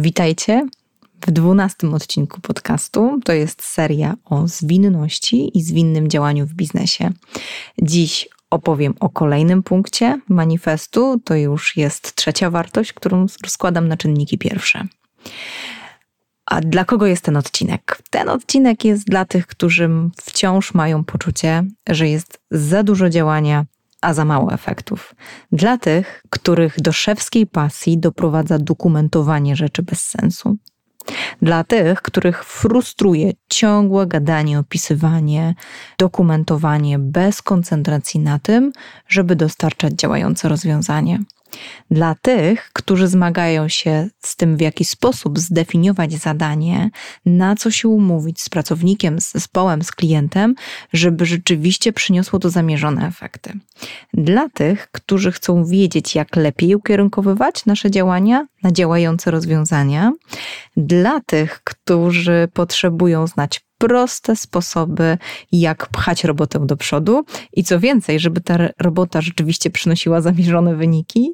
Witajcie w dwunastym odcinku podcastu. To jest seria o zwinności i zwinnym działaniu w biznesie. Dziś opowiem o kolejnym punkcie manifestu. To już jest trzecia wartość, którą rozkładam na czynniki pierwsze. A dla kogo jest ten odcinek? Ten odcinek jest dla tych, którzy wciąż mają poczucie, że jest za dużo działania, a za mało efektów. Dla tych, których do szewskiej pasji doprowadza dokumentowanie rzeczy bez sensu. Dla tych, których frustruje ciągłe gadanie, opisywanie, dokumentowanie bez koncentracji na tym, żeby dostarczać działające rozwiązanie. Dla tych, którzy zmagają się z tym, w jaki sposób zdefiniować zadanie, na co się umówić z pracownikiem, z zespołem, z klientem, żeby rzeczywiście przyniosło to zamierzone efekty. Dla tych, którzy chcą wiedzieć, jak lepiej ukierunkowywać nasze działania na działające rozwiązania. Dla tych, którzy potrzebują znać proste sposoby, jak pchać robotę do przodu i co więcej, żeby ta robota rzeczywiście przynosiła zamierzone wyniki.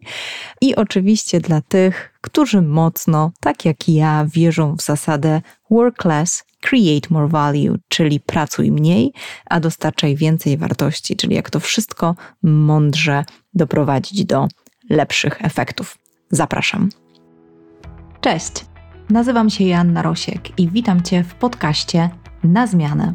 I oczywiście dla tych, którzy mocno, tak jak ja, wierzą w zasadę work less, create more value, czyli pracuj mniej, a dostarczaj więcej wartości, czyli jak to wszystko mądrze doprowadzić do lepszych efektów. Zapraszam. Cześć, nazywam się Joanna Rosiek i witam Cię w podcaście Na Zmianę.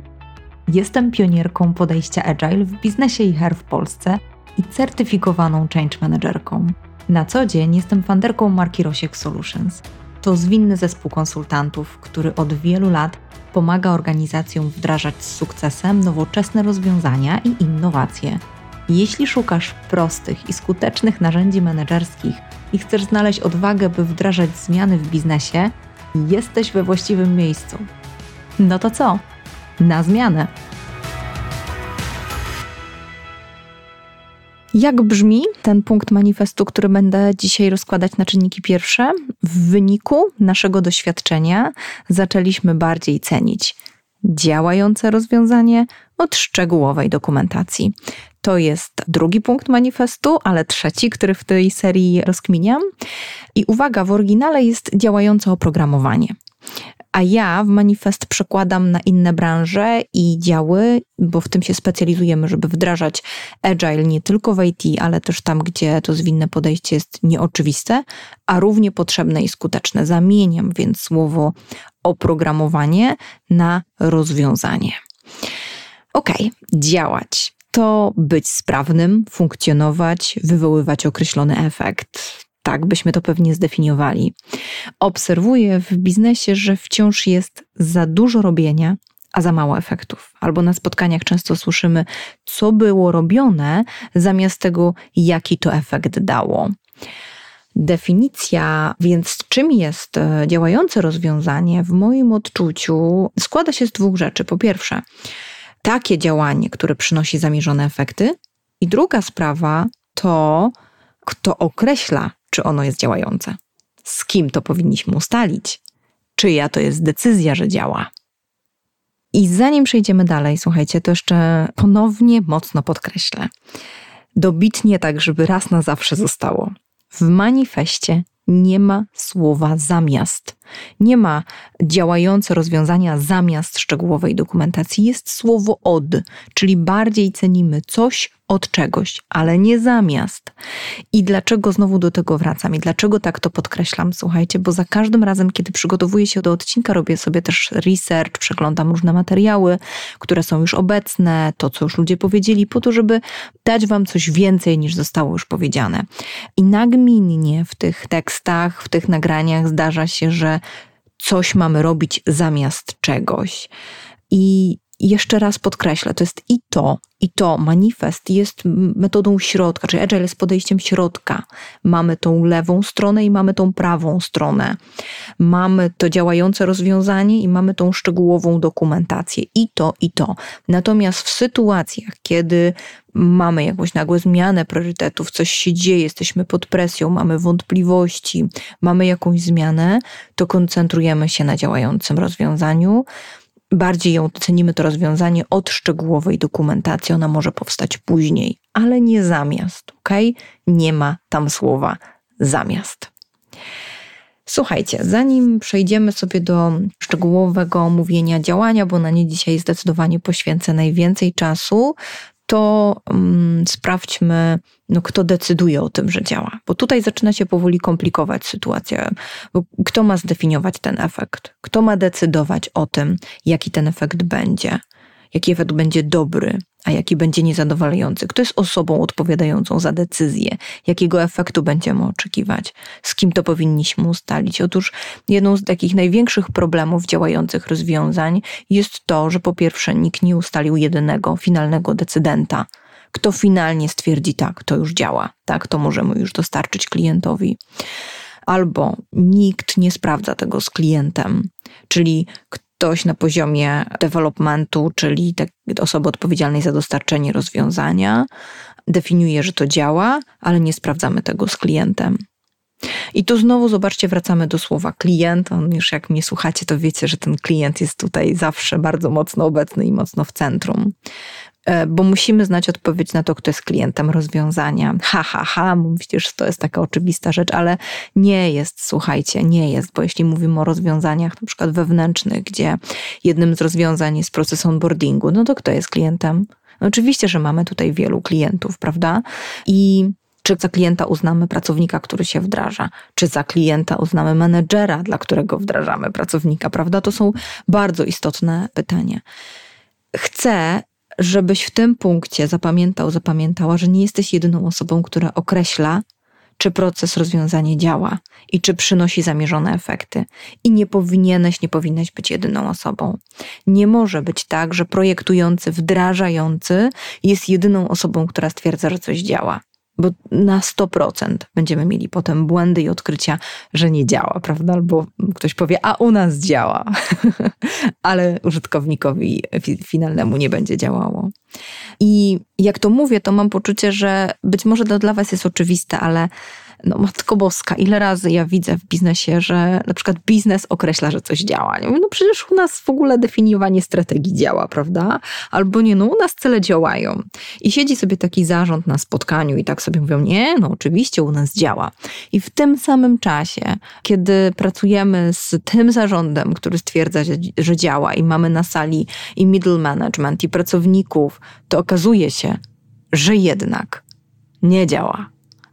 Jestem pionierką podejścia Agile w biznesie i HR w Polsce i certyfikowaną change managerką. Na co dzień jestem fanderką marki Rosiek Solutions. To zwinny zespół konsultantów, który od wielu lat pomaga organizacjom wdrażać z sukcesem nowoczesne rozwiązania i innowacje. Jeśli szukasz prostych i skutecznych narzędzi menedżerskich i chcesz znaleźć odwagę, by wdrażać zmiany w biznesie, jesteś we właściwym miejscu. No to co? Na zmianę! Jak brzmi ten punkt manifestu, który będę dzisiaj rozkładać na czynniki pierwsze? W wyniku naszego doświadczenia zaczęliśmy bardziej cenić działające rozwiązanie od szczegółowej dokumentacji. To jest drugi punkt manifestu, ale trzeci, który w tej serii rozkminiam. I uwaga, w oryginale jest działające oprogramowanie a ja w manifest przekładam na inne branże i działy, bo w tym się specjalizujemy, żeby wdrażać agile nie tylko w IT, ale też tam, gdzie to zwinne podejście jest nieoczywiste, a równie potrzebne i skuteczne. Zamieniam więc słowo oprogramowanie na rozwiązanie. Ok, działać to być sprawnym, funkcjonować, wywoływać określony efekt tak byśmy to pewnie zdefiniowali. Obserwuję w biznesie, że wciąż jest za dużo robienia, a za mało efektów. Albo na spotkaniach często słyszymy, co było robione, zamiast tego, jaki to efekt dało. Definicja, więc czym jest e, działające rozwiązanie, w moim odczuciu składa się z dwóch rzeczy. Po pierwsze, takie działanie, które przynosi zamierzone efekty, i druga sprawa to, kto określa, czy ono jest działające. Z kim to powinniśmy ustalić? Czyja to jest decyzja, że działa? I zanim przejdziemy dalej, słuchajcie, to jeszcze ponownie mocno podkreślę. Dobitnie tak, żeby raz na zawsze zostało. W manifestie nie ma słowa zamiast. Nie ma działające rozwiązania zamiast szczegółowej dokumentacji. Jest słowo od, czyli bardziej cenimy coś od czegoś, ale nie zamiast. I dlaczego znowu do tego wracam i dlaczego tak to podkreślam? Słuchajcie, bo za każdym razem, kiedy przygotowuję się do odcinka, robię sobie też research, przeglądam różne materiały, które są już obecne, to co już ludzie powiedzieli, po to, żeby dać Wam coś więcej niż zostało już powiedziane. I nagminnie w tych tekstach, w tych nagraniach zdarza się, że coś mamy robić zamiast czegoś. I jeszcze raz podkreślę, to jest i to, i to manifest jest metodą środka, czyli agile jest podejściem środka. Mamy tą lewą stronę i mamy tą prawą stronę. Mamy to działające rozwiązanie i mamy tą szczegółową dokumentację. I to, i to. Natomiast w sytuacjach, kiedy mamy jakąś nagłą zmianę priorytetów, coś się dzieje, jesteśmy pod presją, mamy wątpliwości, mamy jakąś zmianę, to koncentrujemy się na działającym rozwiązaniu bardziej ją cenimy to rozwiązanie od szczegółowej dokumentacji. Ona może powstać później, ale nie zamiast, ok? Nie ma tam słowa zamiast. Słuchajcie, zanim przejdziemy sobie do szczegółowego omówienia działania, bo na nie dzisiaj zdecydowanie poświęcę najwięcej czasu, to um, sprawdźmy, no, kto decyduje o tym, że działa. Bo tutaj zaczyna się powoli komplikować sytuacja. Bo kto ma zdefiniować ten efekt? Kto ma decydować o tym, jaki ten efekt będzie? Jaki efekt będzie dobry, a jaki będzie niezadowalający? Kto jest osobą odpowiadającą za decyzję? Jakiego efektu będziemy oczekiwać? Z kim to powinniśmy ustalić? Otóż jedną z takich największych problemów działających rozwiązań jest to, że po pierwsze nikt nie ustalił jedynego, finalnego decydenta. Kto finalnie stwierdzi tak, to już działa, tak, to możemy już dostarczyć klientowi albo nikt nie sprawdza tego z klientem, czyli ktoś na poziomie developmentu, czyli tak, osoby odpowiedzialnej za dostarczenie rozwiązania, definiuje, że to działa, ale nie sprawdzamy tego z klientem. I tu znowu zobaczcie, wracamy do słowa klient. On już jak mnie słuchacie, to wiecie, że ten klient jest tutaj zawsze bardzo mocno obecny i mocno w centrum. E, bo musimy znać odpowiedź na to, kto jest klientem rozwiązania. Ha, ha, ha, mówicie, że to jest taka oczywista rzecz, ale nie jest, słuchajcie, nie jest, bo jeśli mówimy o rozwiązaniach na przykład wewnętrznych, gdzie jednym z rozwiązań jest proces onboardingu, no to kto jest klientem? No oczywiście, że mamy tutaj wielu klientów, prawda? I czy za klienta uznamy pracownika, który się wdraża? Czy za klienta uznamy menedżera, dla którego wdrażamy pracownika, prawda? To są bardzo istotne pytania. Chcę, żebyś w tym punkcie zapamiętał, zapamiętała, że nie jesteś jedyną osobą, która określa, czy proces rozwiązanie działa i czy przynosi zamierzone efekty. I nie powinieneś, nie powinnaś być jedyną osobą. Nie może być tak, że projektujący, wdrażający jest jedyną osobą, która stwierdza, że coś działa bo na 100% będziemy mieli potem błędy i odkrycia, że nie działa, prawda? Albo ktoś powie, a u nas działa, ale użytkownikowi finalnemu nie będzie działało. I jak to mówię, to mam poczucie, że być może to dla Was jest oczywiste, ale no matko boska, ile razy ja widzę w biznesie, że na przykład biznes określa, że coś działa. Mówię, no przecież u nas w ogóle definiowanie strategii działa, prawda? Albo nie, no u nas cele działają. I siedzi sobie taki zarząd na spotkaniu i tak sobie mówią, nie, no oczywiście u nas działa. I w tym samym czasie, kiedy pracujemy z tym zarządem, który stwierdza, że działa i mamy na sali i middle management i pracowników, to okazuje się, że jednak nie działa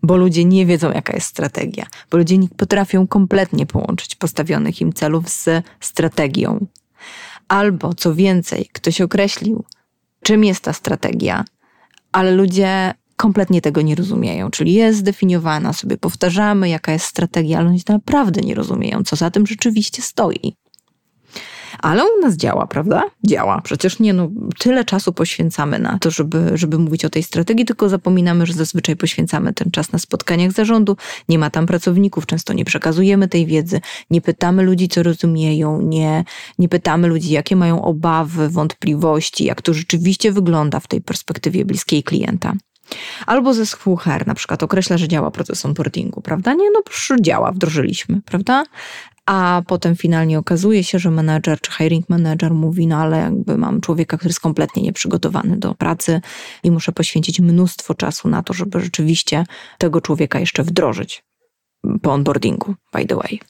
bo ludzie nie wiedzą, jaka jest strategia, bo ludzie nie potrafią kompletnie połączyć postawionych im celów z strategią. Albo co więcej, ktoś określił, czym jest ta strategia, ale ludzie kompletnie tego nie rozumieją. Czyli jest zdefiniowana, sobie powtarzamy, jaka jest strategia, ale ludzie naprawdę nie rozumieją, co za tym rzeczywiście stoi. Ale u nas działa, prawda? Działa. Przecież nie, no, tyle czasu poświęcamy na to, żeby, żeby mówić o tej strategii, tylko zapominamy, że zazwyczaj poświęcamy ten czas na spotkaniach zarządu. Nie ma tam pracowników, często nie przekazujemy tej wiedzy, nie pytamy ludzi, co rozumieją, nie, nie pytamy ludzi, jakie mają obawy, wątpliwości, jak to rzeczywiście wygląda w tej perspektywie bliskiej klienta. Albo zespół HR na przykład określa, że działa proces onboardingu, prawda? Nie, no działa, wdrożyliśmy, prawda? A potem finalnie okazuje się, że menedżer czy hiring manager mówi, no ale jakby mam człowieka, który jest kompletnie nieprzygotowany do pracy i muszę poświęcić mnóstwo czasu na to, żeby rzeczywiście tego człowieka jeszcze wdrożyć po onboardingu, by the way.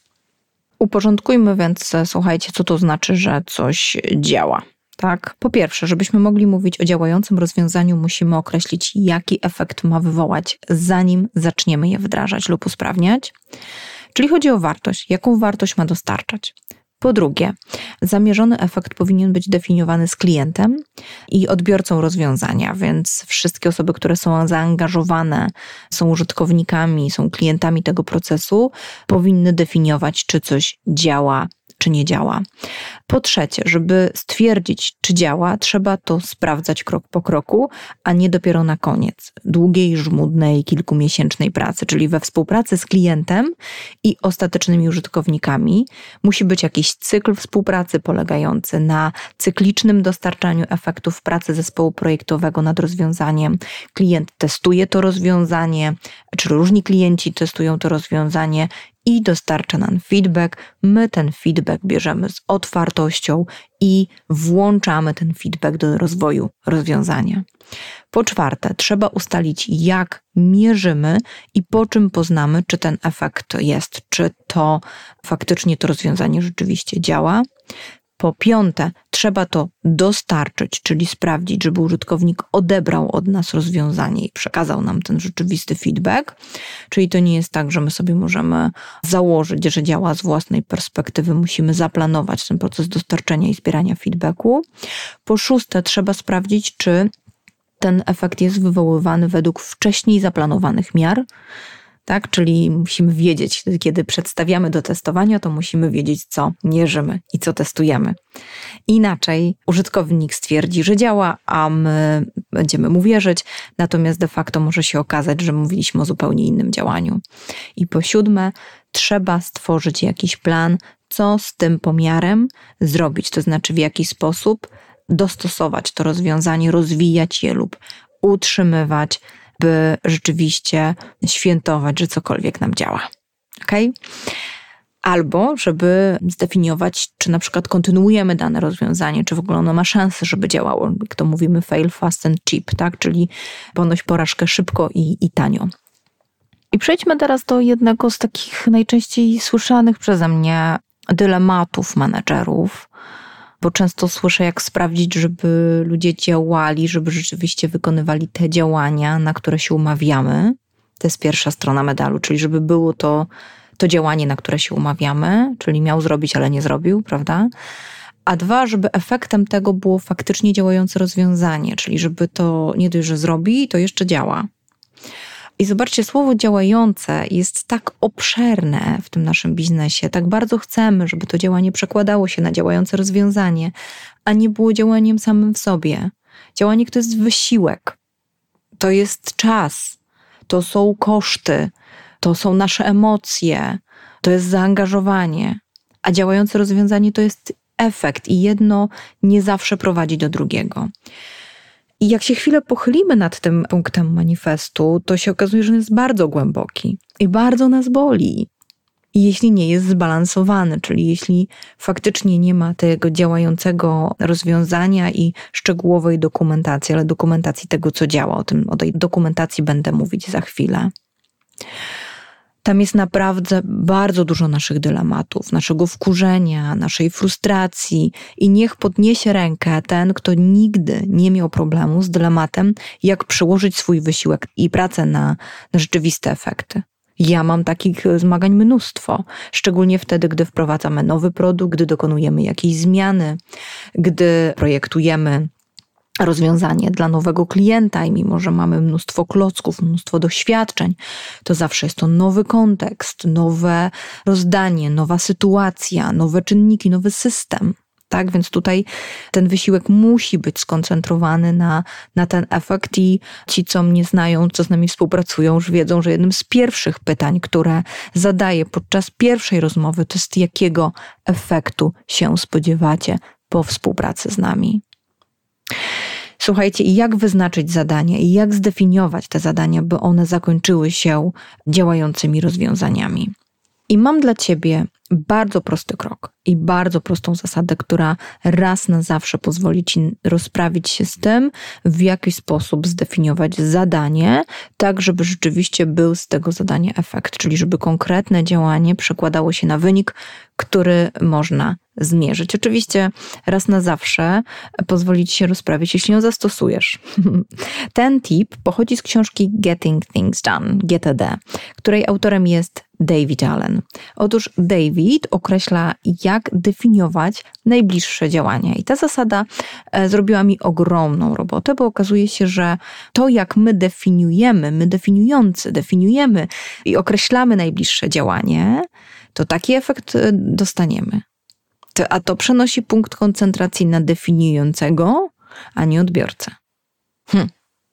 Uporządkujmy więc, słuchajcie, co to znaczy, że coś działa. Tak, po pierwsze, żebyśmy mogli mówić o działającym rozwiązaniu, musimy określić, jaki efekt ma wywołać, zanim zaczniemy je wdrażać lub usprawniać. Czyli chodzi o wartość, jaką wartość ma dostarczać. Po drugie, zamierzony efekt powinien być definiowany z klientem i odbiorcą rozwiązania, więc wszystkie osoby, które są zaangażowane, są użytkownikami, są klientami tego procesu, powinny definiować, czy coś działa czy nie działa. Po trzecie, żeby stwierdzić, czy działa, trzeba to sprawdzać krok po kroku, a nie dopiero na koniec długiej, żmudnej, kilkumiesięcznej pracy, czyli we współpracy z klientem i ostatecznymi użytkownikami. Musi być jakiś cykl współpracy polegający na cyklicznym dostarczaniu efektów pracy zespołu projektowego nad rozwiązaniem. Klient testuje to rozwiązanie, czy różni klienci testują to rozwiązanie i dostarcza nam feedback. My ten feedback bierzemy z otwartością i włączamy ten feedback do rozwoju rozwiązania. Po czwarte, trzeba ustalić, jak mierzymy i po czym poznamy, czy ten efekt jest, czy to faktycznie to rozwiązanie rzeczywiście działa. Po piąte, trzeba to dostarczyć, czyli sprawdzić, żeby użytkownik odebrał od nas rozwiązanie i przekazał nam ten rzeczywisty feedback. Czyli to nie jest tak, że my sobie możemy założyć, że działa z własnej perspektywy, musimy zaplanować ten proces dostarczenia i zbierania feedbacku. Po szóste, trzeba sprawdzić, czy ten efekt jest wywoływany według wcześniej zaplanowanych miar tak? Czyli musimy wiedzieć, kiedy przedstawiamy do testowania, to musimy wiedzieć, co mierzymy i co testujemy. Inaczej użytkownik stwierdzi, że działa, a my będziemy mu wierzyć, natomiast de facto może się okazać, że mówiliśmy o zupełnie innym działaniu. I po siódme, trzeba stworzyć jakiś plan, co z tym pomiarem zrobić, to znaczy w jaki sposób dostosować to rozwiązanie, rozwijać je lub utrzymywać by rzeczywiście świętować, że cokolwiek nam działa. Ok? Albo żeby zdefiniować, czy na przykład kontynuujemy dane rozwiązanie, czy w ogóle ono ma szansę, żeby działało. Jak to mówimy, fail fast and cheap, tak? Czyli ponoć porażkę szybko i, i tanio. I przejdźmy teraz do jednego z takich najczęściej słyszanych przeze mnie dylematów menedżerów, bo często słyszę, jak sprawdzić, żeby ludzie działali, żeby rzeczywiście wykonywali te działania, na które się umawiamy. To jest pierwsza strona medalu, czyli żeby było to, to działanie, na które się umawiamy, czyli miał zrobić, ale nie zrobił, prawda? A dwa, żeby efektem tego było faktycznie działające rozwiązanie, czyli żeby to nie dość, że zrobi, to jeszcze działa. I zobaczcie, słowo działające jest tak obszerne w tym naszym biznesie. Tak bardzo chcemy, żeby to działanie przekładało się na działające rozwiązanie, a nie było działaniem samym w sobie. Działanie to jest wysiłek, to jest czas, to są koszty, to są nasze emocje, to jest zaangażowanie, a działające rozwiązanie to jest efekt i jedno nie zawsze prowadzi do drugiego. I jak się chwilę pochylimy nad tym punktem manifestu, to się okazuje, że on jest bardzo głęboki i bardzo nas boli. Jeśli nie jest zbalansowany, czyli jeśli faktycznie nie ma tego działającego rozwiązania i szczegółowej dokumentacji, ale dokumentacji tego, co działa, o, tym, o tej dokumentacji będę mówić za chwilę. Tam jest naprawdę bardzo dużo naszych dylematów, naszego wkurzenia, naszej frustracji i niech podniesie rękę ten, kto nigdy nie miał problemu z dylematem, jak przełożyć swój wysiłek i pracę na, na rzeczywiste efekty. Ja mam takich zmagań mnóstwo, szczególnie wtedy, gdy wprowadzamy nowy produkt, gdy dokonujemy jakiejś zmiany, gdy projektujemy rozwiązanie dla nowego klienta i mimo, że mamy mnóstwo klocków, mnóstwo doświadczeń, to zawsze jest to nowy kontekst, nowe rozdanie, nowa sytuacja, nowe czynniki, nowy system. Tak, więc tutaj ten wysiłek musi być skoncentrowany na, na ten efekt i ci, co mnie znają, co z nami współpracują, już wiedzą, że jednym z pierwszych pytań, które zadaję podczas pierwszej rozmowy, to jest jakiego efektu się spodziewacie po współpracy z nami. Słuchajcie, jak wyznaczyć zadanie i jak zdefiniować te zadania, by one zakończyły się działającymi rozwiązaniami. I mam dla Ciebie bardzo prosty krok i bardzo prostą zasadę, która raz na zawsze pozwoli Ci rozprawić się z tym, w jaki sposób zdefiniować zadanie, tak żeby rzeczywiście był z tego zadania efekt, czyli żeby konkretne działanie przekładało się na wynik, który można zmierzyć. Oczywiście raz na zawsze pozwoli Ci się rozprawić, jeśli ją zastosujesz. Ten tip pochodzi z książki Getting Things Done, GTD, której autorem jest David Allen. Otóż David określa, jak definiować najbliższe działania. I ta zasada e, zrobiła mi ogromną robotę, bo okazuje się, że to, jak my definiujemy, my definiujący, definiujemy i określamy najbliższe działanie, to taki efekt e, dostaniemy. A to przenosi punkt koncentracji na definiującego, a nie odbiorcę. Hm.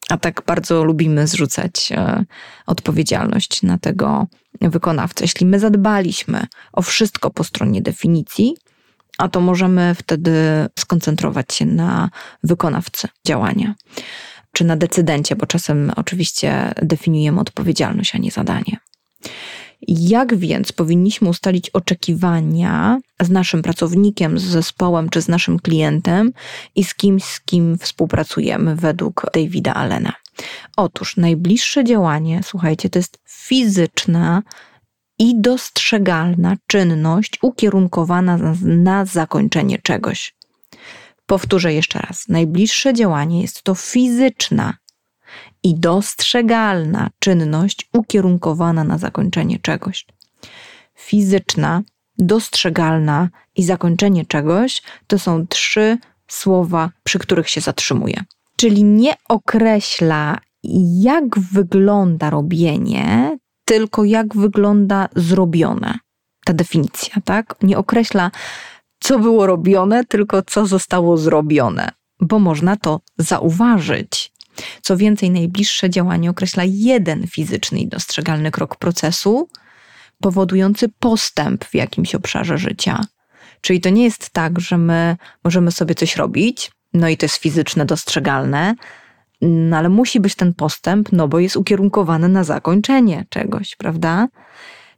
A tak bardzo lubimy zrzucać e, odpowiedzialność na tego wykonawcę. Jeśli my zadbaliśmy o wszystko po stronie definicji, a to możemy wtedy skoncentrować się na wykonawcy działania, czy na decydencie, bo czasem oczywiście definiujemy odpowiedzialność, a nie zadanie. Jak więc powinniśmy ustalić oczekiwania z naszym pracownikiem, z zespołem czy z naszym klientem i z kimś, z kim współpracujemy według Davida Allena? Otóż najbliższe działanie, słuchajcie, to jest fizyczna i dostrzegalna czynność ukierunkowana na zakończenie czegoś. Powtórzę jeszcze raz. Najbliższe działanie jest to fizyczna i dostrzegalna czynność ukierunkowana na zakończenie czegoś. Fizyczna, dostrzegalna i zakończenie czegoś to są trzy słowa, przy których się zatrzymuje. Czyli nie określa, jak wygląda robienie, tylko jak wygląda zrobione. Ta definicja, tak? Nie określa, co było robione, tylko co zostało zrobione, bo można to zauważyć. Co więcej, najbliższe działanie określa jeden fizyczny i dostrzegalny krok procesu, powodujący postęp w jakimś obszarze życia. Czyli to nie jest tak, że my możemy sobie coś robić, no i to jest fizyczne, dostrzegalne, no ale musi być ten postęp, no bo jest ukierunkowany na zakończenie czegoś, prawda?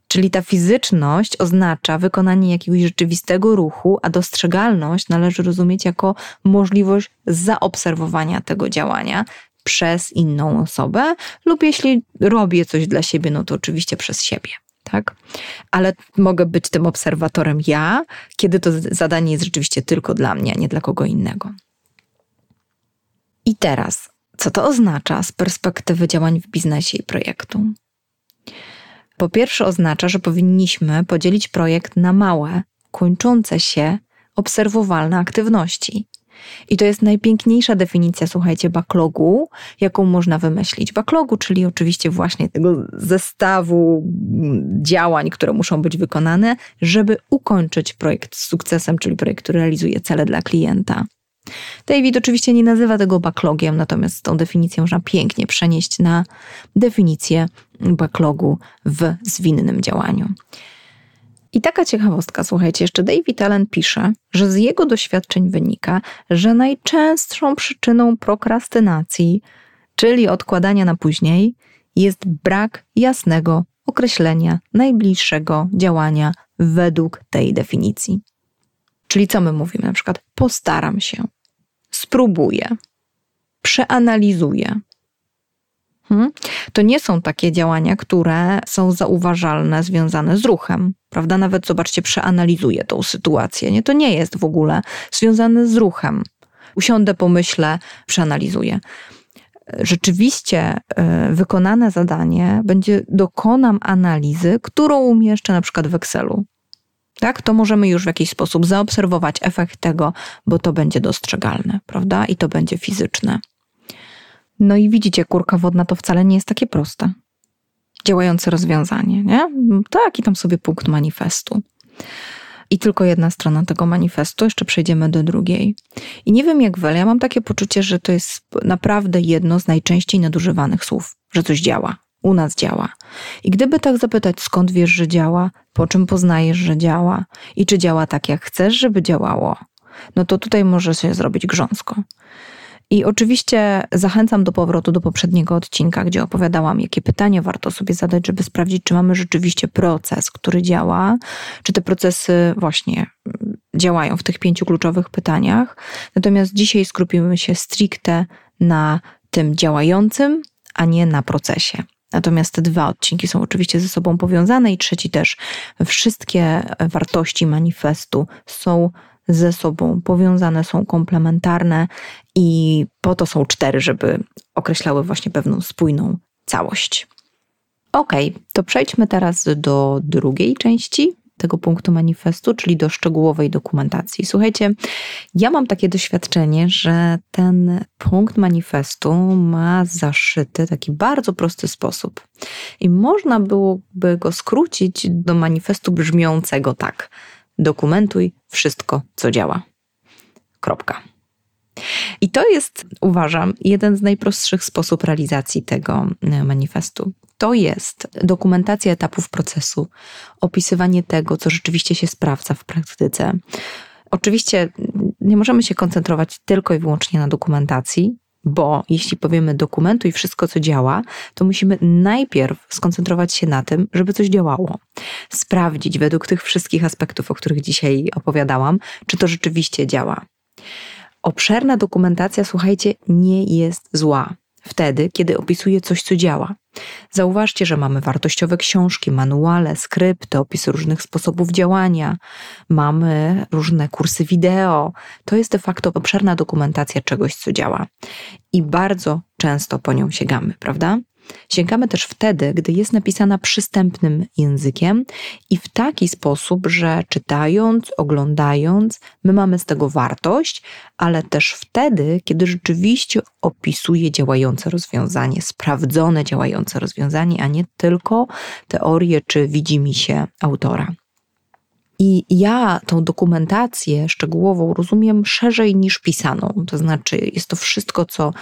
Czyli ta fizyczność oznacza wykonanie jakiegoś rzeczywistego ruchu, a dostrzegalność należy rozumieć jako możliwość zaobserwowania tego działania przez inną osobę, lub jeśli robię coś dla siebie, no to oczywiście przez siebie. Tak? Ale mogę być tym obserwatorem ja, kiedy to zadanie jest rzeczywiście tylko dla mnie, a nie dla kogo innego. I teraz, co to oznacza z perspektywy działań w biznesie i projektu? Po pierwsze, oznacza, że powinniśmy podzielić projekt na małe, kończące się, obserwowalne aktywności. I to jest najpiękniejsza definicja, słuchajcie, backlogu, jaką można wymyślić. Backlogu, czyli oczywiście właśnie tego zestawu działań, które muszą być wykonane, żeby ukończyć projekt z sukcesem, czyli projekt, który realizuje cele dla klienta. David oczywiście nie nazywa tego backlogiem, natomiast tą definicję można pięknie przenieść na definicję backlogu w zwinnym działaniu. I taka ciekawostka, słuchajcie, jeszcze David Allen pisze, że z jego doświadczeń wynika, że najczęstszą przyczyną prokrastynacji, czyli odkładania na później, jest brak jasnego określenia najbliższego działania według tej definicji. Czyli co my mówimy? Na przykład postaram się, spróbuję, przeanalizuję. Hmm? To nie są takie działania, które są zauważalne, związane z ruchem, prawda? Nawet zobaczcie, przeanalizuję tą sytuację. Nie, to nie jest w ogóle związane z ruchem. Usiądę, pomyślę, przeanalizuję. Rzeczywiście y, wykonane zadanie będzie, dokonam analizy, którą umieszczę na przykład w Excelu tak, to możemy już w jakiś sposób zaobserwować efekt tego, bo to będzie dostrzegalne, prawda? I to będzie fizyczne. No i widzicie, kurka wodna to wcale nie jest takie proste. Działające rozwiązanie, nie? Taki tam sobie punkt manifestu. I tylko jedna strona tego manifestu, jeszcze przejdziemy do drugiej. I nie wiem jak ale ja mam takie poczucie, że to jest naprawdę jedno z najczęściej nadużywanych słów, że coś działa u nas działa. I gdyby tak zapytać, skąd wiesz, że działa, po czym poznajesz, że działa i czy działa tak, jak chcesz, żeby działało, no to tutaj może się zrobić grząsko. I oczywiście zachęcam do powrotu do poprzedniego odcinka, gdzie opowiadałam, jakie pytania warto sobie zadać, żeby sprawdzić, czy mamy rzeczywiście proces, który działa, czy te procesy właśnie działają w tych pięciu kluczowych pytaniach. Natomiast dzisiaj skupimy się stricte na tym działającym, a nie na procesie. Natomiast te dwa odcinki są oczywiście ze sobą powiązane i trzeci też. Wszystkie wartości manifestu są ze sobą powiązane, są komplementarne i po to są cztery, żeby określały właśnie pewną spójną całość. Ok, to przejdźmy teraz do drugiej części tego punktu manifestu, czyli do szczegółowej dokumentacji. Słuchajcie, ja mam takie doświadczenie, że ten punkt manifestu ma zaszyty taki bardzo prosty sposób. I można byłoby go skrócić do manifestu brzmiącego tak: dokumentuj wszystko, co działa. Kropka. I to jest, uważam, jeden z najprostszych sposobów realizacji tego e, manifestu. To jest dokumentacja etapów procesu, opisywanie tego, co rzeczywiście się sprawdza w praktyce. Oczywiście nie możemy się koncentrować tylko i wyłącznie na dokumentacji, Bo jeśli powiemy dokumentuj wszystko, co działa, to musimy najpierw skoncentrować się na tym, żeby coś działało. Sprawdzić według tych wszystkich aspektów, o których dzisiaj opowiadałam, czy to rzeczywiście działa. Obszerna dokumentacja, słuchajcie, nie jest zła wtedy, kiedy opisuje coś, co działa. Zauważcie, że mamy wartościowe książki, manuale, skrypty, opisy różnych sposobów działania, mamy różne kursy wideo. To jest de facto obszerna dokumentacja czegoś, co działa. I bardzo często po nią sięgamy, prawda? Sięgamy też wtedy, gdy jest napisana przystępnym językiem i w taki sposób, że czytając, oglądając, my mamy z tego wartość, ale też wtedy, kiedy rzeczywiście opisuje działające rozwiązanie, sprawdzone działające rozwiązanie, a nie tylko teorię czy widzi mi się autora. I ja tą dokumentację szczegółową rozumiem szerzej niż pisaną. To znaczy, jest to wszystko, co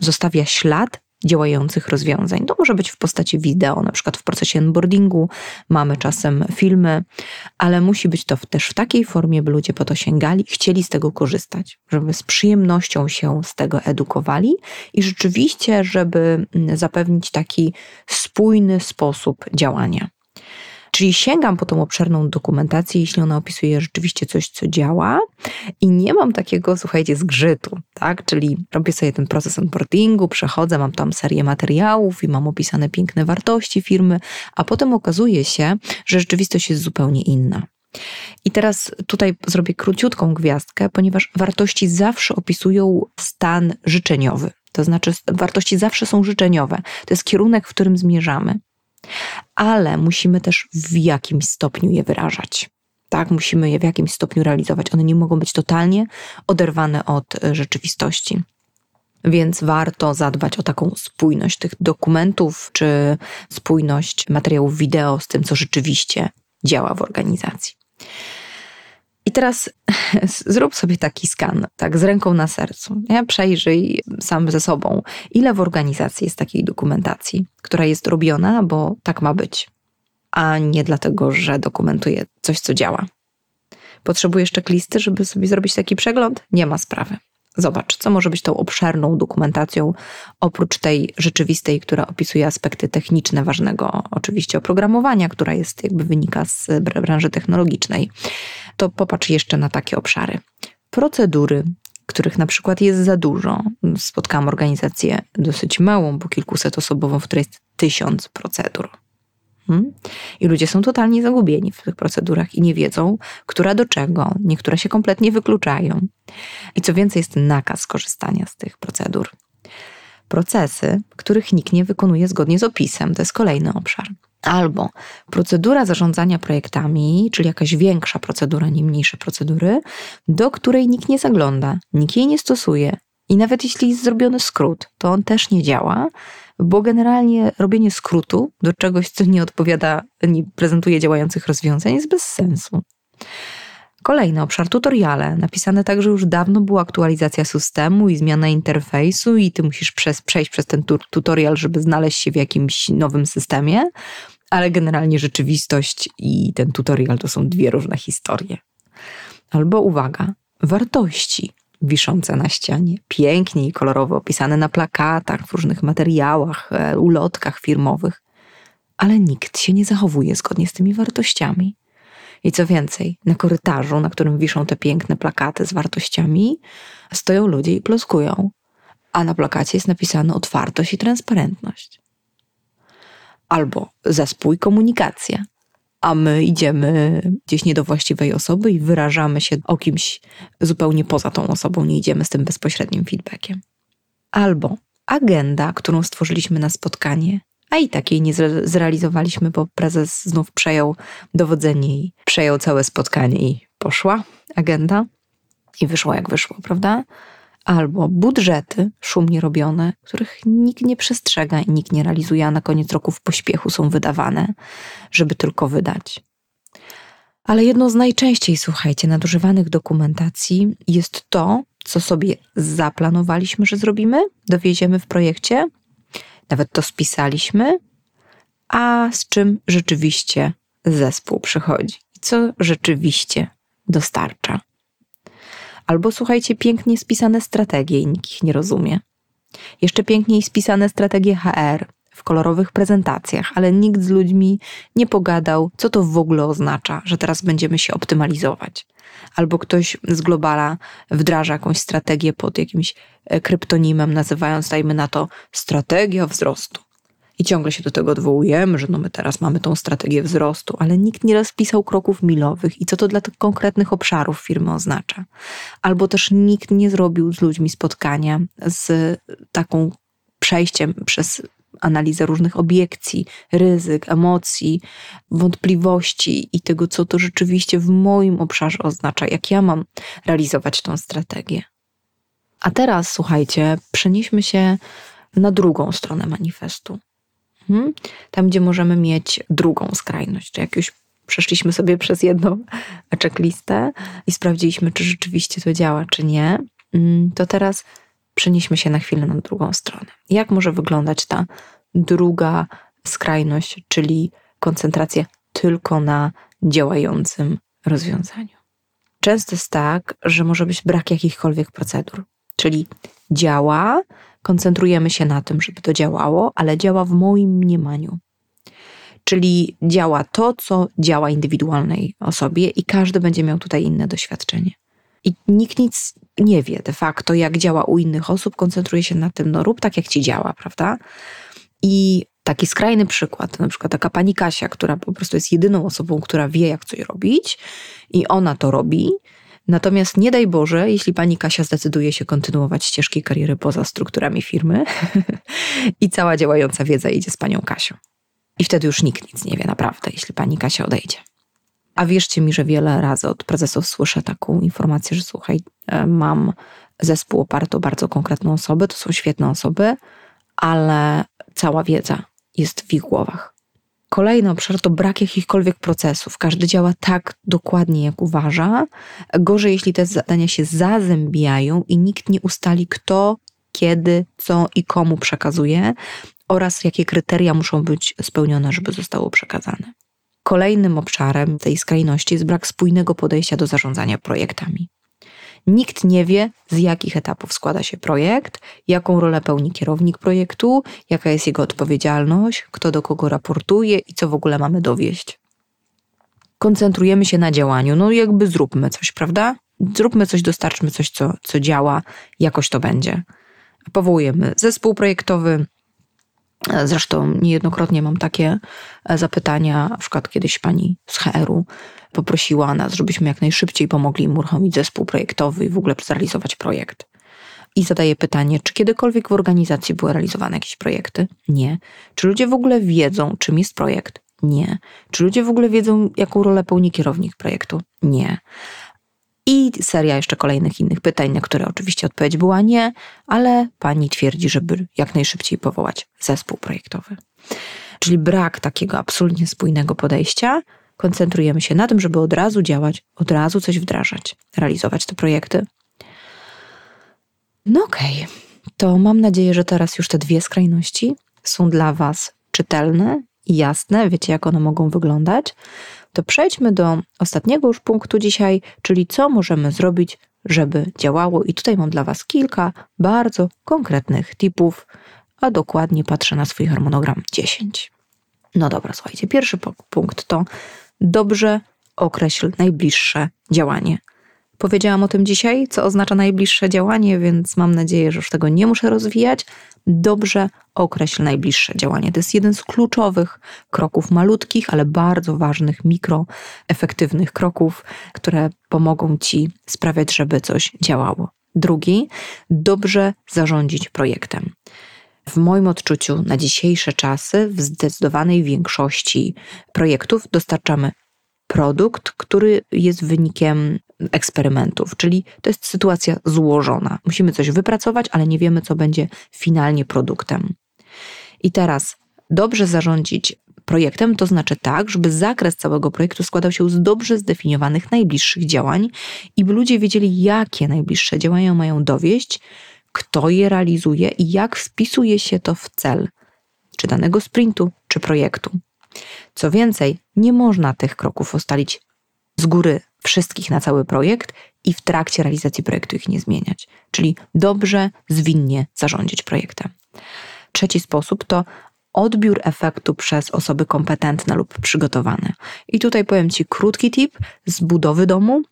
zostawia ślad działających rozwiązań. To może być w postaci wideo, na przykład w procesie onboardingu mamy czasem filmy, ale musi być to też w takiej formie, by ludzie po to sięgali, chcieli z tego korzystać, żeby z przyjemnością się z tego edukowali i rzeczywiście, żeby zapewnić taki spójny sposób działania. Czyli sięgam po tą obszerną dokumentację, jeśli ona opisuje rzeczywiście coś, co działa i nie mam takiego, słuchajcie, zgrzytu, tak? Czyli robię sobie ten proces onboardingu, przechodzę, mam tam serię materiałów i mam opisane piękne wartości firmy, a potem okazuje się, że rzeczywistość jest zupełnie inna. I teraz tutaj zrobię króciutką gwiazdkę, ponieważ wartości zawsze opisują stan życzeniowy. To znaczy, wartości zawsze są życzeniowe. To jest kierunek, w którym zmierzamy ale musimy też w jakimś stopniu je wyrażać. Tak, musimy je w jakimś stopniu realizować. One nie mogą być totalnie oderwane od e, rzeczywistości. Więc warto zadbać o taką spójność tych dokumentów, czy spójność materiałów wideo z tym, co rzeczywiście działa w organizacji. I teraz zrób sobie taki skan, tak, z ręką na sercu. Ja przejrzyj sam ze sobą, ile w organizacji jest takiej dokumentacji, która jest robiona, bo tak ma być, a nie dlatego, że dokumentuje coś, co działa. Potrzebujesz checklisty, żeby sobie zrobić taki przegląd? Nie ma sprawy. Zobacz, co może być tą obszerną dokumentacją, oprócz tej rzeczywistej, która opisuje aspekty techniczne ważnego oczywiście oprogramowania, która jest jakby wynika z branży technologicznej. To popatrz jeszcze na takie obszary. Procedury, których na przykład jest za dużo. Spotkałam organizację dosyć małą, bo kilkuset osobową, w której jest tysiąc procedur. Hmm? I ludzie są totalnie zagubieni w tych procedurach i nie wiedzą, która do czego. Niektóre się kompletnie wykluczają. I co więcej, jest nakaz korzystania z tych procedur. Procesy, których nikt nie wykonuje zgodnie z opisem, to jest kolejny obszar. Albo procedura zarządzania projektami, czyli jakaś większa procedura, nie mniejsze procedury, do której nikt nie zagląda, nikt jej nie stosuje. I nawet jeśli jest zrobiony skrót, to on też nie działa, bo generalnie robienie skrótu do czegoś, co nie odpowiada, nie prezentuje działających rozwiązań, jest bez sensu. Kolejny obszar tutoriale. Napisane tak, że już dawno była aktualizacja systemu i zmiana interfejsu, i ty musisz przez, przejść przez ten tutorial, żeby znaleźć się w jakimś nowym systemie, ale generalnie rzeczywistość i ten tutorial to są dwie różne historie. Albo uwaga, wartości wiszące na ścianie, pięknie i kolorowo opisane na plakatach, w różnych materiałach, e, ulotkach firmowych, ale nikt się nie zachowuje zgodnie z tymi wartościami. I co więcej, na korytarzu, na którym wiszą te piękne plakaty z wartościami, stoją ludzie i ploskują, a na plakacie jest napisane otwartość i transparentność. Albo zespół i komunikacja, a my idziemy gdzieś nie do właściwej osoby i wyrażamy się o kimś zupełnie poza tą osobą, nie idziemy z tym bezpośrednim feedbackiem. Albo agenda, którą stworzyliśmy na spotkanie, a i takiej nie zrealizowaliśmy, bo prezes znów przejął dowodzenie i przejął całe spotkanie i poszła agenda i wyszło jak wyszło, prawda? Albo budżety szumnie robione, których nikt nie przestrzega i nikt nie realizuje, a na koniec roku w pośpiechu są wydawane, żeby tylko wydać. Ale jedną z najczęściej, słuchajcie, nadużywanych dokumentacji jest to, co sobie zaplanowaliśmy, że zrobimy, dowieziemy w projekcie, nawet to spisaliśmy, a z czym rzeczywiście zespół przychodzi i co rzeczywiście dostarcza. Albo słuchajcie, pięknie spisane strategie i nikt ich nie rozumie. Jeszcze piękniej spisane strategie HR w kolorowych prezentacjach, ale nikt z ludźmi nie pogadał, co to w ogóle oznacza, że teraz będziemy się optymalizować. Albo ktoś z globala wdraża jakąś strategię pod jakimś e, kryptonimem, nazywając, dajmy na to, strategia wzrostu. I ciągle się do tego odwołujemy, że no my teraz mamy tą strategię wzrostu, ale nikt nie rozpisał kroków milowych i co to dla tych konkretnych obszarów firmy oznacza. Albo też nikt nie zrobił z ludźmi spotkania z taką przejściem przez analizę różnych obiekcji, ryzyk, emocji, wątpliwości i tego, co to rzeczywiście w moim obszarze oznacza, jak ja mam realizować tą strategię. A teraz, słuchajcie, przenieśmy się na drugą stronę manifestu. Mhm. Tam, gdzie możemy mieć drugą skrajność, czy jak już przeszliśmy sobie przez jedną checklistę i sprawdziliśmy, czy rzeczywiście to działa, czy nie, mm, to teraz przenieśmy się na chwilę na drugą stronę. Jak może wyglądać ta druga skrajność, czyli koncentracja tylko na działającym rozwiązaniu? Często jest tak, że może być brak jakichkolwiek procedur, czyli działa, koncentrujemy się na tym, żeby to działało, ale działa w moim mniemaniu. Czyli działa to, co działa indywidualnej osobie, i każdy będzie miał tutaj inne doświadczenie. I nikt nic nie wie de facto, jak działa u innych osób, koncentruje się na tym, no rób tak, jak ci działa, prawda? I taki skrajny przykład, na przykład taka pani Kasia, która po prostu jest jedyną osobą, która wie, jak coś robić, i ona to robi, Natomiast nie daj Boże, jeśli pani Kasia zdecyduje się kontynuować ścieżki kariery poza strukturami firmy i cała działająca wiedza idzie z panią Kasią. I wtedy już nikt nic nie wie naprawdę, jeśli pani Kasia odejdzie. A wierzcie mi, że wiele razy od prezesów słyszę taką informację, że słuchaj, e, mam zespół oparty o bardzo konkretną osobę, to są świetne osoby, ale cała wiedza jest w ich głowach. Kolejny obszar to brak jakichkolwiek procesów. Każdy działa tak dokładnie, jak uważa. Gorzej, jeśli te zadania się zazębiają i nikt nie ustali, kto, kiedy, co i komu przekazuje oraz jakie kryteria muszą być spełnione, żeby zostało przekazane. Kolejnym obszarem tej skrajności jest brak spójnego podejścia do zarządzania projektami. Nikt nie wie, z jakich etapów składa się projekt, jaką rolę pełni kierownik projektu, jaka jest jego odpowiedzialność, kto do kogo raportuje i co w ogóle mamy dowieść. Koncentrujemy się na działaniu, no jakby zróbmy coś, prawda? Zróbmy coś, dostarczmy coś, co, co działa, jakoś to będzie. Powołujemy zespół projektowy, Zresztą niejednokrotnie mam takie zapytania, na przykład kiedyś pani z HR-u poprosiła nas, żebyśmy jak najszybciej pomogli im uruchomić zespół projektowy i w ogóle zrealizować projekt. I zadaję pytanie, czy kiedykolwiek w organizacji były realizowane jakieś projekty? Nie. Czy ludzie w ogóle wiedzą, czym jest projekt? Nie. Czy ludzie w ogóle wiedzą, jaką rolę pełni kierownik projektu? Nie. I seria jeszcze kolejnych innych pytań, na które oczywiście odpowiedź była nie, ale pani twierdzi, żeby jak najszybciej powołać zespół projektowy. Czyli brak takiego absolutnie spójnego podejścia, koncentrujemy się na tym, żeby od razu działać, od razu coś wdrażać, realizować te projekty. No okej, okay. to mam nadzieję, że teraz już te dwie skrajności są dla Was czytelne i jasne, wiecie jak one mogą wyglądać. To przejdźmy do ostatniego już punktu dzisiaj, czyli co możemy zrobić, żeby działało. I tutaj mam dla Was kilka bardzo konkretnych tipów, a dokładnie patrzę na swój harmonogram 10. No dobra, słuchajcie, pierwszy punkt to dobrze określ najbliższe działanie. Powiedziałam o tym dzisiaj, co oznacza najbliższe działanie, więc mam nadzieję, że już tego nie muszę rozwijać. Dobrze określ najbliższe działanie. To jest jeden z kluczowych kroków, malutkich, ale bardzo ważnych, mikroefektywnych kroków, które pomogą ci sprawiać, żeby coś działało. Drugi, dobrze zarządzić projektem. W moim odczuciu na dzisiejsze czasy w zdecydowanej większości projektów dostarczamy produkt, który jest wynikiem eksperymentów, czyli to jest sytuacja złożona. Musimy coś wypracować, ale nie wiemy, co będzie finalnie produktem. I teraz dobrze zarządzić projektem to znaczy tak, żeby zakres całego projektu składał się z dobrze zdefiniowanych najbliższych działań i by ludzie wiedzieli, jakie najbliższe działania mają dowieść, kto je realizuje i jak wpisuje się to w cel, czy danego sprintu, czy projektu. Co więcej, nie można tych kroków ustalić z góry wszystkich na cały projekt i w trakcie realizacji projektu ich nie zmieniać. Czyli dobrze, zwinnie zarządzić projektem. Trzeci sposób to odbiór efektu przez osoby kompetentne lub przygotowane. I tutaj powiem Ci krótki tip z budowy domu,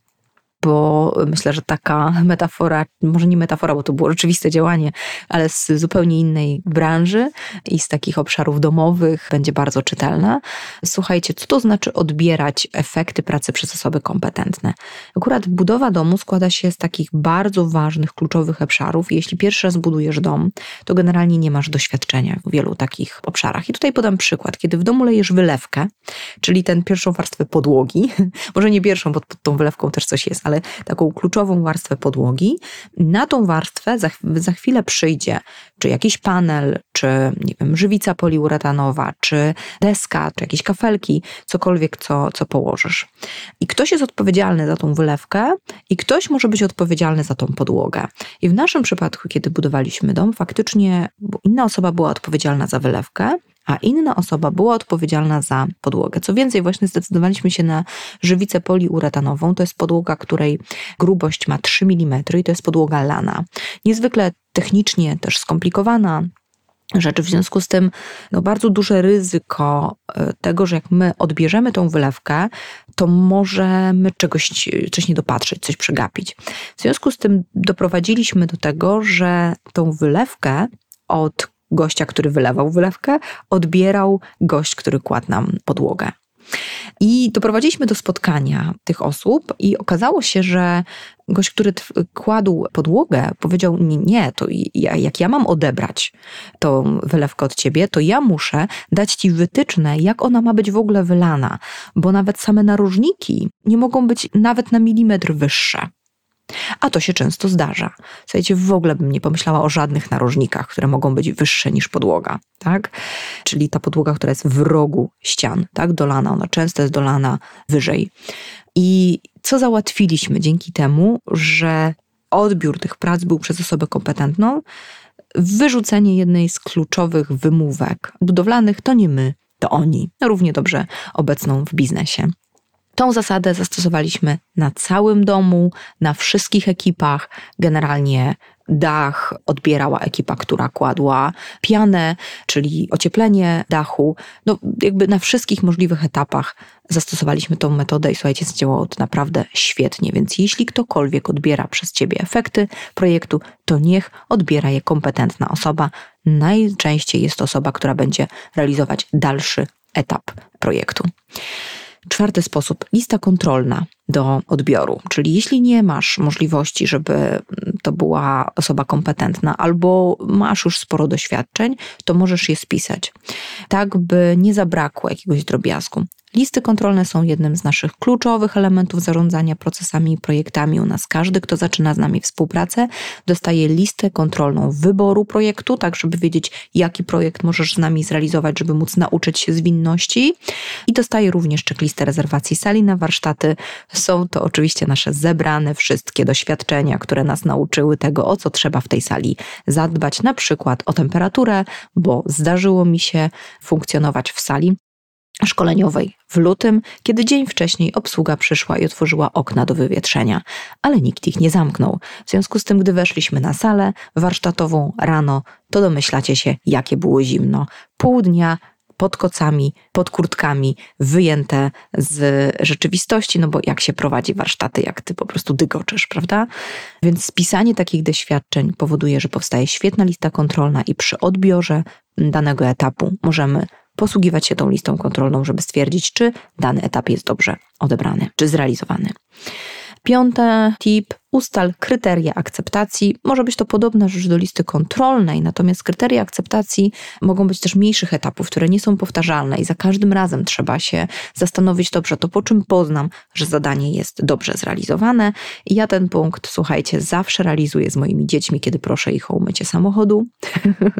bo myślę, że taka metafora, może nie metafora, bo to było rzeczywiste działanie, ale z zupełnie innej branży i z takich obszarów domowych będzie bardzo czytelna. Słuchajcie, co to znaczy odbierać efekty pracy przez osoby kompetentne? Akurat budowa domu składa się z takich bardzo ważnych, kluczowych obszarów. Jeśli pierwszy raz budujesz dom, to generalnie nie masz doświadczenia w wielu takich obszarach. I tutaj podam przykład. Kiedy w domu lejesz wylewkę, czyli tę pierwszą warstwę podłogi, może nie pierwszą, bo pod tą wylewką też coś jest, ale taką kluczową warstwę podłogi. Na tą warstwę za, za chwilę przyjdzie czy jakiś panel, czy nie wiem, żywica poliuretanowa, czy deska, czy jakieś kafelki, cokolwiek, co, co położysz. I ktoś jest odpowiedzialny za tą wylewkę i ktoś może być odpowiedzialny za tą podłogę. I w naszym przypadku, kiedy budowaliśmy dom, faktycznie inna osoba była odpowiedzialna za wylewkę, a inna osoba była odpowiedzialna za podłogę. Co więcej, właśnie zdecydowaliśmy się na żywicę poliuretanową. To jest podłoga, której grubość ma 3 mm i to jest podłoga lana. Niezwykle technicznie też skomplikowana, rzeczy. W związku z tym no, bardzo duże ryzyko e, tego, że jak my odbierzemy tą wylewkę, to możemy czegoś, coś nie dopatrzeć, coś przegapić. W związku z tym doprowadziliśmy do tego, że tą wylewkę od gościa, który wylewał wylewkę, odbierał gość, który kładł nam podłogę. I doprowadziliśmy do spotkania tych osób, i okazało się, że gość, który kładł podłogę, powiedział: Nie, nie to ja, jak ja mam odebrać tą wylewkę od ciebie, to ja muszę dać ci wytyczne, jak ona ma być w ogóle wylana, bo nawet same narożniki nie mogą być nawet na milimetr wyższe. A to się często zdarza. Słuchajcie, w ogóle bym nie pomyślała o żadnych narożnikach, które mogą być wyższe niż podłoga, tak? Czyli ta podłoga, która jest w rogu ścian, tak? Dolana, ona często jest dolana wyżej. I co załatwiliśmy dzięki temu, że odbiór tych prac był przez osobę kompetentną, wyrzucenie jednej z kluczowych wymówek budowlanych to nie my, to oni, równie dobrze obecną w biznesie. Tą zasadę zastosowaliśmy na całym domu, na wszystkich ekipach. Generalnie dach odbierała ekipa, która kładła pianę, czyli ocieplenie dachu. No, jakby na wszystkich możliwych etapach zastosowaliśmy tą metodę i słuchajcie, zadziałało to naprawdę świetnie. Więc jeśli ktokolwiek odbiera przez ciebie efekty projektu, to niech odbiera je kompetentna osoba. Najczęściej jest to osoba, która będzie realizować dalszy etap projektu. Czwarty sposób, lista kontrolna do odbioru. Czyli jeśli nie masz możliwości, żeby to była osoba kompetentna, albo masz już sporo doświadczeń, to możesz je spisać, tak by nie zabrakło jakiegoś drobiazgu. Listy kontrolne są jednym z naszych kluczowych elementów zarządzania procesami i projektami. U nas każdy, kto zaczyna z nami współpracę, dostaje listę kontrolną wyboru projektu, tak żeby wiedzieć, jaki projekt możesz z nami zrealizować, żeby móc nauczyć się zwinności. I dostaje również checklistę rezerwacji sali na warsztaty. Są to oczywiście nasze zebrane wszystkie doświadczenia, które nas nauczyły tego, o co trzeba w tej sali zadbać, na przykład o temperaturę, bo zdarzyło mi się funkcjonować w sali, szkoleniowej w lutym, kiedy dzień wcześniej obsługa przyszła i otworzyła okna do wywietrzenia, ale nikt ich nie zamknął. W związku z tym, gdy weszliśmy na salę warsztatową rano, to domyślacie się, jakie było zimno. Pół dnia pod kocami, pod kurtkami, wyjęte z rzeczywistości, no bo jak się prowadzi warsztaty, jak ty po prostu dygoczesz, prawda? Więc spisanie takich doświadczeń powoduje, że powstaje świetna lista kontrolna i przy odbiorze danego etapu możemy posługiwać się tą listą kontrolną, żeby stwierdzić, czy dany etap jest dobrze odebrany, czy zrealizowany. Piąty tip ustal kryteria akceptacji. Może być to podobna rzecz do listy kontrolnej, natomiast kryteria akceptacji mogą być też mniejszych etapów, które nie są powtarzalne i za każdym razem trzeba się zastanowić dobrze, to po czym poznam, że zadanie jest dobrze zrealizowane. I ja ten punkt, słuchajcie, zawsze realizuję z moimi dziećmi, kiedy proszę ich o umycie samochodu,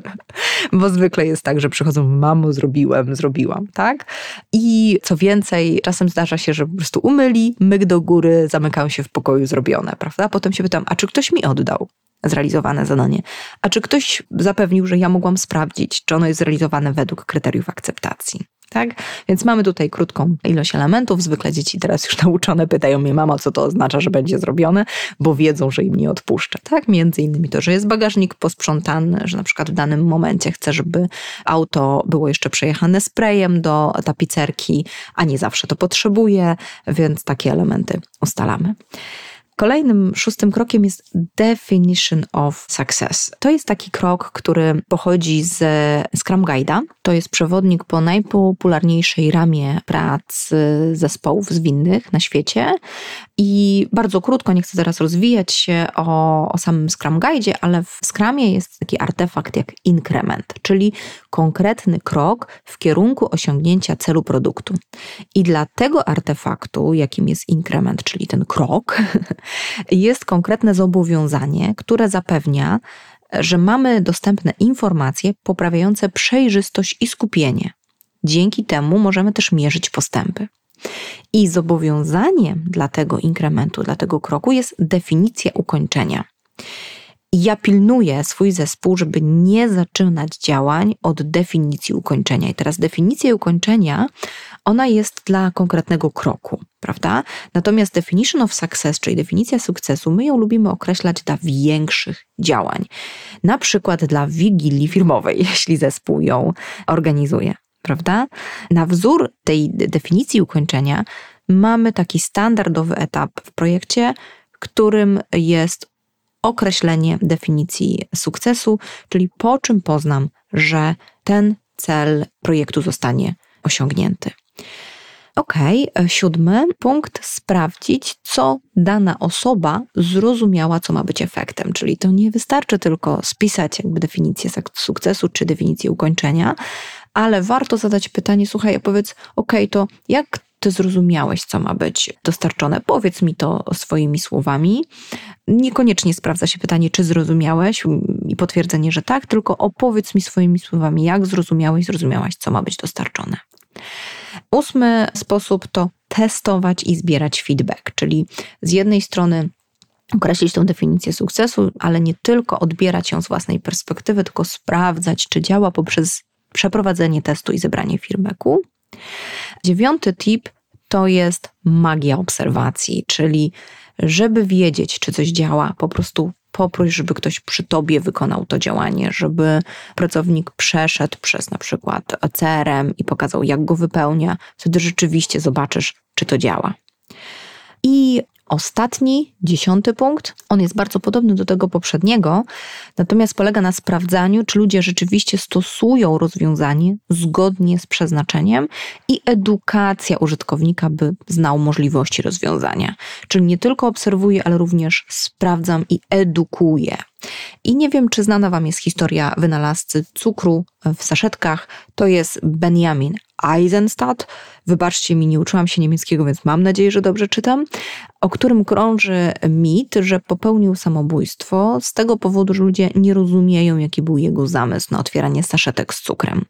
bo zwykle jest tak, że przychodzą, mamo, zrobiłem, zrobiłam, tak? I co więcej, czasem zdarza się, że po prostu umyli, myk do góry, zamykają się w pokoju, zrobione, prawda? Prawda? Potem się pytam, a czy ktoś mi oddał zrealizowane zadanie? A czy ktoś zapewnił, że ja mogłam sprawdzić, czy ono jest zrealizowane według kryteriów akceptacji? Tak? Więc mamy tutaj krótką ilość elementów. Zwykle dzieci teraz już nauczone pytają mnie, mama, co to oznacza, że będzie zrobione, bo wiedzą, że im nie odpuszczę. Tak? Między innymi to, że jest bagażnik posprzątany, że na przykład w danym momencie chcę, żeby auto było jeszcze przejechane sprayem do tapicerki, a nie zawsze to potrzebuje, więc takie elementy ustalamy. Kolejnym szóstym krokiem jest definition of success. To jest taki krok, który pochodzi z Scrum Guide'a. To jest przewodnik po najpopularniejszej ramie prac zespołów zwinnych na świecie. I bardzo krótko, nie chcę teraz rozwijać się o, o samym Scrum Guide, ale w Scrumie jest taki artefakt jak increment, czyli konkretny krok w kierunku osiągnięcia celu produktu. I dla tego artefaktu, jakim jest increment, czyli ten krok, jest konkretne zobowiązanie, które zapewnia, że mamy dostępne informacje poprawiające przejrzystość i skupienie. Dzięki temu możemy też mierzyć postępy. I zobowiązaniem dla tego inkrementu, dla tego kroku jest definicja ukończenia. ja pilnuję swój zespół, żeby nie zaczynać działań od definicji ukończenia. I teraz definicja ukończenia ona jest dla konkretnego kroku, prawda? Natomiast definition of success, czyli definicja sukcesu, my ją lubimy określać dla większych działań. Na przykład dla wigilii firmowej, jeśli zespół ją organizuje, prawda? Na wzór tej definicji ukończenia mamy taki standardowy etap w projekcie, którym jest określenie definicji sukcesu, czyli po czym poznam, że ten cel projektu zostanie osiągnięty. Ok, e, siódmy punkt sprawdzić, co dana osoba zrozumiała, co ma być efektem. Czyli to nie wystarczy tylko spisać jakby definicję sukcesu czy definicję ukończenia, ale warto zadać pytanie: słuchaj, powiedz, ok, to jak ty zrozumiałeś, co ma być dostarczone? Powiedz mi to swoimi słowami. Niekoniecznie sprawdza się pytanie, czy zrozumiałeś i potwierdzenie, że tak, tylko opowiedz mi swoimi słowami, jak zrozumiałeś, zrozumiałaś, co ma być dostarczone. Ósmy sposób to testować i zbierać feedback, czyli z jednej strony określić tą definicję sukcesu, ale nie tylko odbierać ją z własnej perspektywy, tylko sprawdzać, czy działa poprzez przeprowadzenie testu i zebranie feedbacku. Dziewiąty tip to jest magia obserwacji, czyli żeby wiedzieć, czy coś działa, po prostu poproś, żeby ktoś przy tobie wykonał to działanie, żeby pracownik przeszedł przez na przykład CRM i pokazał, jak go wypełnia, wtedy rzeczywiście zobaczysz, czy to działa. I Ostatni, dziesiąty punkt, on jest bardzo podobny do tego poprzedniego, natomiast polega na sprawdzaniu, czy ludzie rzeczywiście stosują rozwiązanie zgodnie z przeznaczeniem i edukacja użytkownika, by znał możliwości rozwiązania. Czyli nie tylko obserwuję, ale również sprawdzam i edukuję. I nie wiem, czy znana Wam jest historia wynalazcy cukru w saszetkach. To jest Benjamin Eisenstadt. Wybaczcie mi, nie uczyłam się niemieckiego, więc mam nadzieję, że dobrze czytam. O którym krąży mit, że popełnił samobójstwo z tego powodu, że ludzie nie rozumieją, jaki był jego zamysł na otwieranie saszetek z cukrem.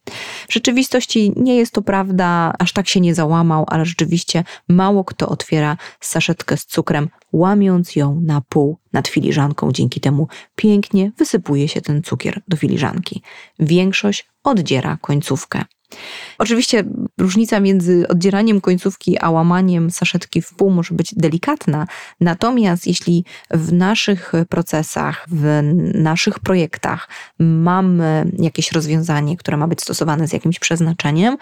W rzeczywistości nie jest to prawda, aż tak się nie załamał, ale rzeczywiście mało kto otwiera saszetkę z cukrem, łamiąc ją na pół nad filiżanką. Dzięki temu pięknie wysypuje się ten cukier do filiżanki. Większość oddziera końcówkę. Oczywiście różnica między oddzieraniem końcówki a łamaniem saszetki w pół może być delikatna, natomiast jeśli w naszych procesach, w naszych projektach mamy jakieś rozwiązanie, które ma być stosowane z jakimś przeznaczeniem,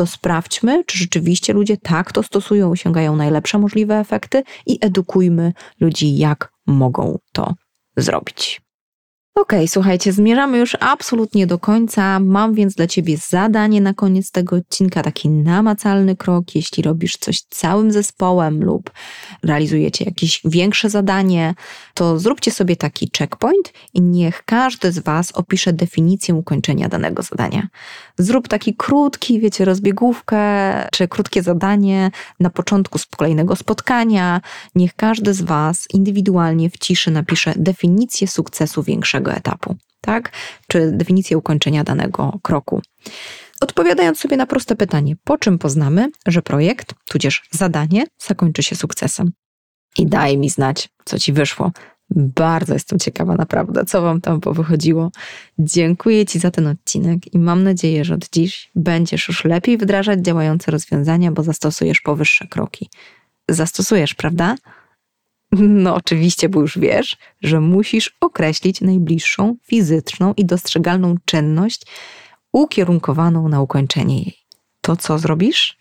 to sprawdźmy, czy rzeczywiście ludzie tak to stosują, osiągają najlepsze możliwe efekty i edukujmy ludzi, jak mogą to zrobić. Okej, okay, słuchajcie, zmierzamy już absolutnie do końca. Mam więc dla Ciebie zadanie na koniec tego odcinka, taki namacalny krok. Jeśli robisz coś całym zespołem lub realizujecie jakieś większe zadanie, to zróbcie sobie taki checkpoint i niech każdy z Was opisze definicję ukończenia danego zadania. Zrób taki krótki, wiecie, rozbiegówkę czy krótkie zadanie na początku kolejnego spotkania. Niech każdy z Was indywidualnie w ciszy napisze definicję sukcesu większego etapu, tak? Czy definicję ukończenia danego kroku. Odpowiadając sobie na proste pytanie, po czym poznamy, że projekt, tudzież zadanie, zakończy się sukcesem. I daj mi znać, co ci wyszło. Bardzo jestem ciekawa, naprawdę, co Wam tam powychodziło. Dziękuję Ci za ten odcinek i mam nadzieję, że od dziś będziesz już lepiej wdrażać działające rozwiązania, bo zastosujesz powyższe kroki. Zastosujesz, prawda? No, oczywiście, bo już wiesz, że musisz określić najbliższą fizyczną i dostrzegalną czynność ukierunkowaną na ukończenie jej. To co zrobisz?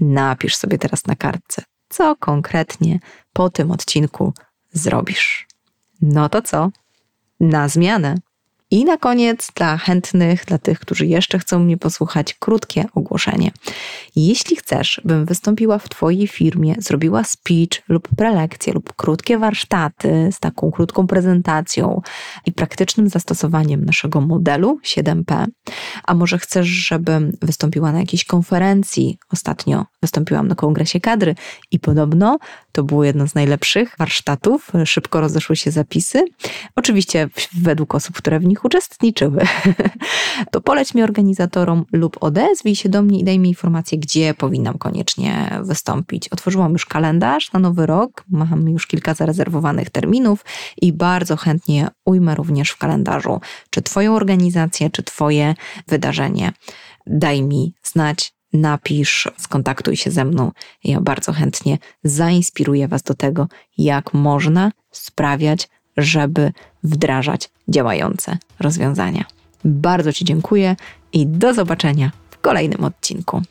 Napisz sobie teraz na kartce, co konkretnie po tym odcinku zrobisz. No to co? Na zmianę. I na koniec, dla chętnych, dla tych, którzy jeszcze chcą mnie posłuchać, krótkie ogłoszenie. Jeśli chcesz, bym wystąpiła w Twojej firmie, zrobiła speech lub prelekcję lub krótkie warsztaty z taką krótką prezentacją i praktycznym zastosowaniem naszego modelu 7P, a może chcesz, żebym wystąpiła na jakiejś konferencji? Ostatnio wystąpiłam na kongresie kadry i podobno to było jedno z najlepszych warsztatów. Szybko rozeszły się zapisy. Oczywiście według osób, które w nich uczestniczyły. to poleć mi organizatorom lub odezwij się do mnie i daj mi informację, gdzie powinnam koniecznie wystąpić. Otworzyłam już kalendarz na nowy rok. Mam już kilka zarezerwowanych terminów i bardzo chętnie ujmę również w kalendarzu, czy Twoją organizację, czy Twoje wydarzenie. Daj mi znać, napisz, skontaktuj się ze mną. Ja bardzo chętnie zainspiruję Was do tego, jak można sprawiać, żeby wdrażać działające rozwiązania. Bardzo Ci dziękuję i do zobaczenia w kolejnym odcinku.